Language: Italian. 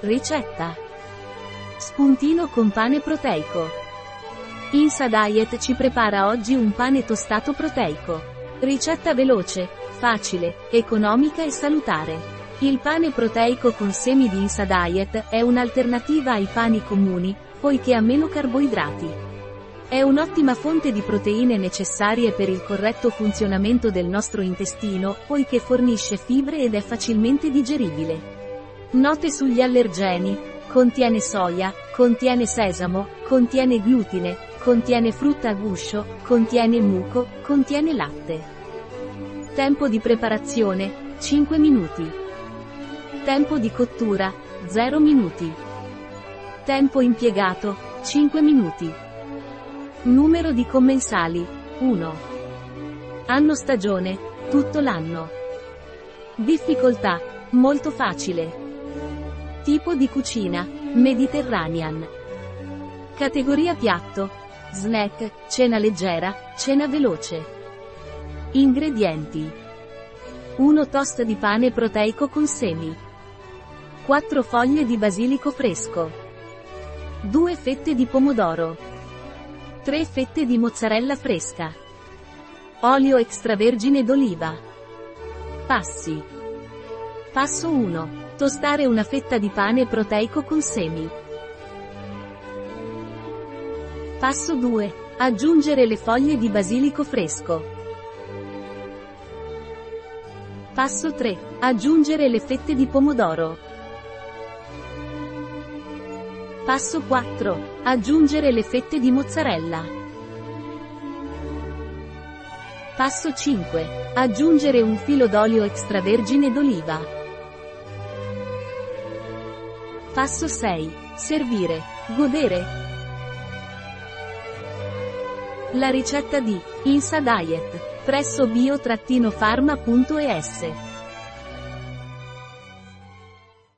Ricetta. Spuntino con pane proteico. Insa Diet ci prepara oggi un pane tostato proteico. Ricetta veloce, facile, economica e salutare. Il pane proteico con semi di Insa Diet è un'alternativa ai pani comuni, poiché ha meno carboidrati. È un'ottima fonte di proteine necessarie per il corretto funzionamento del nostro intestino, poiché fornisce fibre ed è facilmente digeribile. Note sugli allergeni. Contiene soia, contiene sesamo, contiene glutine, contiene frutta a guscio, contiene muco, contiene latte. Tempo di preparazione, 5 minuti. Tempo di cottura, 0 minuti. Tempo impiegato, 5 minuti. Numero di commensali, 1. Anno stagione, tutto l'anno. Difficoltà, molto facile. Tipo di cucina, Mediterranean. Categoria piatto, snack, cena leggera, cena veloce. Ingredienti. 1 toast di pane proteico con semi. 4 foglie di basilico fresco. 2 fette di pomodoro. 3 fette di mozzarella fresca. Olio extravergine d'oliva. Passi. Passo 1. Tostare una fetta di pane proteico con semi. Passo 2. Aggiungere le foglie di basilico fresco. Passo 3. Aggiungere le fette di pomodoro. Passo 4. Aggiungere le fette di mozzarella. Passo 5. Aggiungere un filo d'olio extravergine d'oliva. Passo 6. Servire. Godere. La ricetta di Insa Diet presso bio-pharma.es